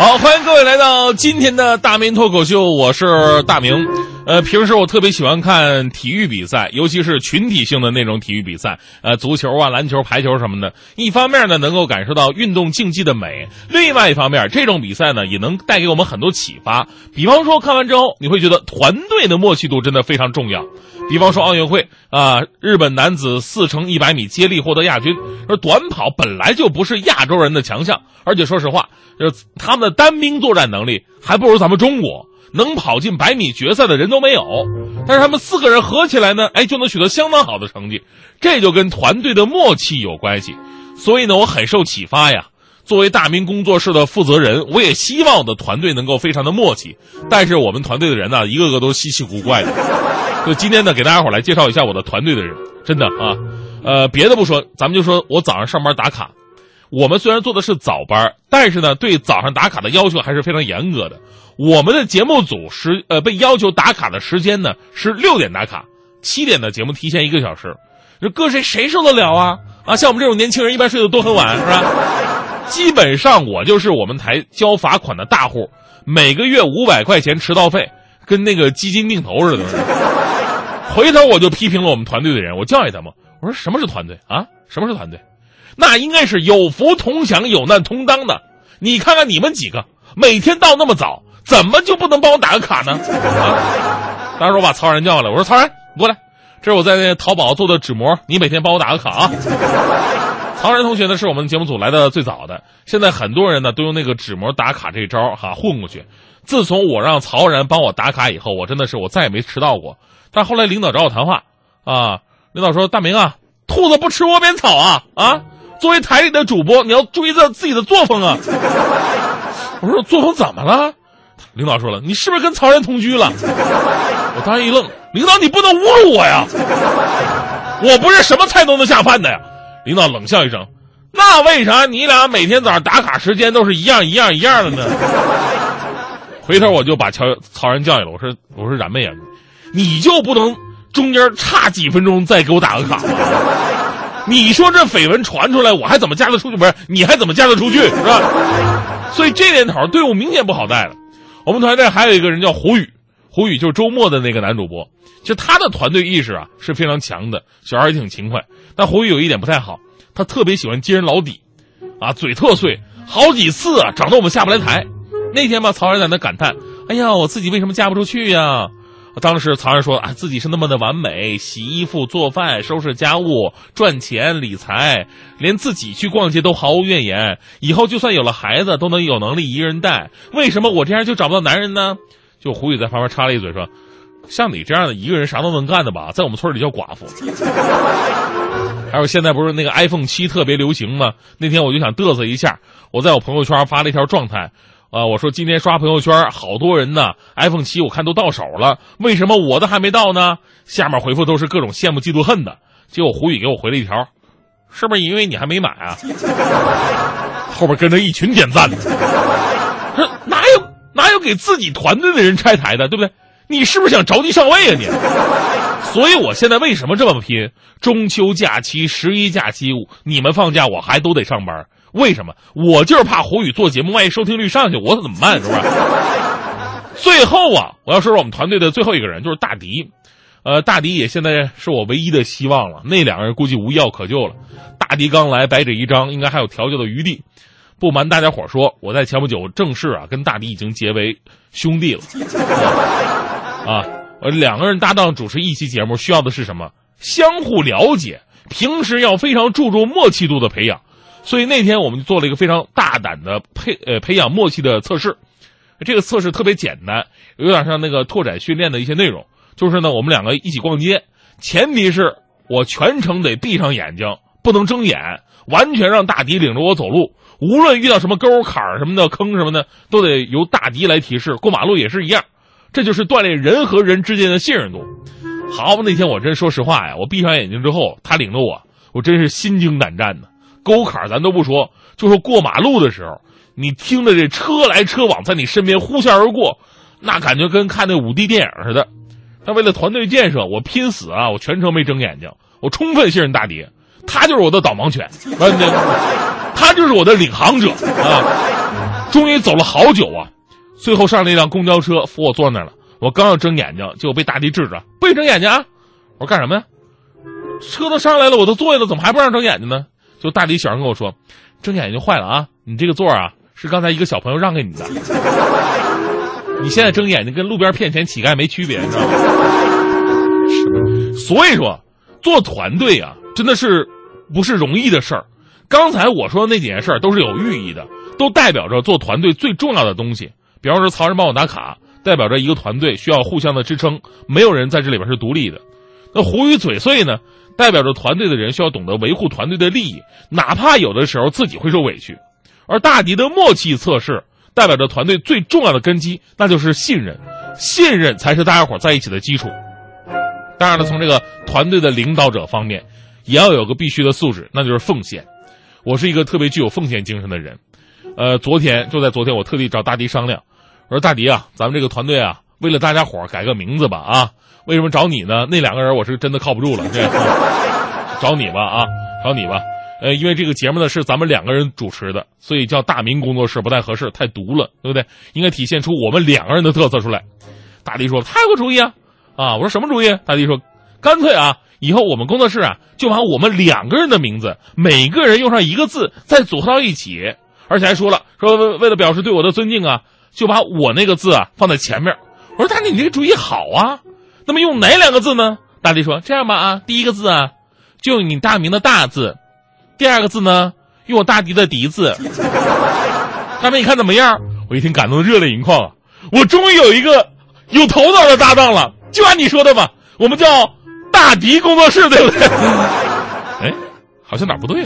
好，欢迎各位来到今天的大明脱口秀，我是大明。呃，平时我特别喜欢看体育比赛，尤其是群体性的那种体育比赛，呃，足球啊、篮球、排球什么的。一方面呢，能够感受到运动竞技的美；另外一方面，这种比赛呢，也能带给我们很多启发。比方说，看完之后，你会觉得团队的默契度真的非常重要。比方说奥运会啊，日本男子四乘一百米接力获得亚军。说短跑本来就不是亚洲人的强项，而且说实话，就是他们的单兵作战能力还不如咱们中国，能跑进百米决赛的人都没有。但是他们四个人合起来呢，哎，就能取得相当好的成绩，这就跟团队的默契有关系。所以呢，我很受启发呀。作为大明工作室的负责人，我也希望我的团队能够非常的默契。但是我们团队的人呢，一个个都稀奇古怪的。就今天呢，给大家伙来介绍一下我的团队的人，真的啊，呃，别的不说，咱们就说我早上上班打卡。我们虽然做的是早班，但是呢，对早上打卡的要求还是非常严格的。我们的节目组时呃被要求打卡的时间呢是六点打卡，七点的节目提前一个小时。这搁谁谁受得了啊？啊，像我们这种年轻人，一般睡得都很晚，是吧？基本上我就是我们台交罚款的大户，每个月五百块钱迟到费，跟那个基金定投似的。回头我就批评了我们团队的人，我教育他们，我说什么是团队啊？什么是团队？那应该是有福同享、有难同当的。你看看你们几个，每天到那么早，怎么就不能帮我打个卡呢？啊！当时我把曹然叫来，我说曹然，你过来，这是我在那淘宝做的纸膜，你每天帮我打个卡啊。曹然同学呢，是我们节目组来的最早的，现在很多人呢都用那个纸膜打卡这招哈混过去。自从我让曹然帮我打卡以后，我真的是我再也没迟到过。但后来领导找我谈话，啊，领导说：“大明啊，兔子不吃窝边草啊啊！作为台里的主播，你要注意自自己的作风啊。”我说：“作风怎么了？”领导说了：“你是不是跟曹然同居了？” 我当时一愣，领导你不能侮辱我呀！我不是什么菜都能下饭的呀！领导冷笑一声：“那为啥你俩每天早上打卡时间都是一样一样一样的呢？” 回头我就把曹曹然叫来了，我说：“我说冉妹啊。”你就不能中间差几分钟再给我打个卡吗？你说这绯闻传出来，我还怎么嫁得出去？不是，你还怎么嫁得出去？是吧？所以这年头队伍明显不好带了。我们团队还有一个人叫胡宇，胡宇就是周末的那个男主播。就他的团队意识啊是非常强的，小孩也挺勤快。但胡宇有一点不太好，他特别喜欢揭人老底，啊，嘴特碎，好几次啊，整得我们下不来台。那天吧，曹然在那感叹：“哎呀，我自己为什么嫁不出去呀？”当时曹然说啊，自己是那么的完美，洗衣服、做饭、收拾家务、赚钱、理财，连自己去逛街都毫无怨言。以后就算有了孩子，都能有能力一个人带。为什么我这样就找不到男人呢？就胡宇在旁边插了一嘴说：“像你这样的一个人啥都能干的吧，在我们村里叫寡妇。”还有现在不是那个 iPhone 七特别流行吗？那天我就想嘚瑟一下，我在我朋友圈发了一条状态。啊，我说今天刷朋友圈，好多人呢，iPhone 七我看都到手了，为什么我的还没到呢？下面回复都是各种羡慕嫉妒恨的。结果胡宇给我回了一条，是不是因为你还没买啊？后边跟着一群点赞的，哪有哪有给自己团队的人拆台的，对不对？你是不是想着急上位啊你？所以我现在为什么这么拼？中秋假期、十一假期，你们放假我还都得上班。为什么？我就是怕胡宇做节目，万一收听率上去，我怎么办？是不是？最后啊，我要说说我们团队的最后一个人，就是大迪。呃，大迪也现在是我唯一的希望了。那两个人估计无药可救了。大迪刚来，白纸一张，应该还有调教的余地。不瞒大家伙说，我在前不久正式啊跟大迪已经结为兄弟了。啊，呃两个人搭档主持一期节目，需要的是什么？相互了解，平时要非常注重默契度的培养。所以那天我们就做了一个非常大胆的培呃培养默契的测试，这个测试特别简单，有点像那个拓展训练的一些内容。就是呢，我们两个一起逛街，前提是我全程得闭上眼睛，不能睁眼，完全让大迪领着我走路。无论遇到什么沟坎什么的坑什么的，都得由大迪来提示。过马路也是一样，这就是锻炼人和人之间的信任度。好，那天我真说实话呀，我闭上眼睛之后，他领着我，我真是心惊胆战的。沟坎咱都不说，就说过马路的时候，你听着这车来车往在你身边呼啸而过，那感觉跟看那五 D 电影似的。但为了团队建设，我拼死啊！我全程没睁眼睛，我充分信任大迪，他就是我的导盲犬，他就是我的领航者啊！终于走了好久啊，最后上了一辆公交车，扶我坐那儿了。我刚要睁眼睛，就被大迪制止，不许睁眼睛啊！我说干什么呀？车都上来了，我都坐下了，怎么还不让睁眼睛呢？就大迪小声跟我说：“睁眼睛坏了啊！你这个座啊，是刚才一个小朋友让给你的。你现在睁眼睛跟路边骗钱乞丐没区别，你知道吗？所以说，做团队啊，真的是不是容易的事儿。刚才我说的那几件事儿都是有寓意的，都代表着做团队最重要的东西。比方说，曹仁帮我打卡，代表着一个团队需要互相的支撑，没有人在这里边是独立的。那胡语嘴碎呢？代表着团队的人需要懂得维护团队的利益，哪怕有的时候自己会受委屈。而大迪的默契测试，代表着团队最重要的根基，那就是信任。信任才是大家伙在一起的基础。当然了，从这个团队的领导者方面，也要有个必须的素质，那就是奉献。我是一个特别具有奉献精神的人。呃，昨天就在昨天，我特地找大迪商量，我说大迪啊，咱们这个团队啊，为了大家伙改个名字吧啊。为什么找你呢？那两个人我是真的靠不住了，这找你吧啊，找你吧。呃，因为这个节目呢是咱们两个人主持的，所以叫大明工作室不太合适，太毒了，对不对？应该体现出我们两个人的特色出来。大迪说：“他有个主意啊，啊！”我说：“什么主意？”大迪说：“干脆啊，以后我们工作室啊，就把我们两个人的名字，每个人用上一个字，再组合到一起，而且还说了，说为了表示对我的尊敬啊，就把我那个字啊放在前面。”我说：“大迪，你这个主意好啊。”那么用哪两个字呢？大迪说：“这样吧，啊，第一个字啊，就用你大名的大字；第二个字呢，用我大迪的迪字。大明，你看怎么样？”我一听，感动的热泪盈眶啊！我终于有一个有头脑的搭档了。就按你说的吧，我们叫大迪工作室，对不对？哎，好像哪不对啊？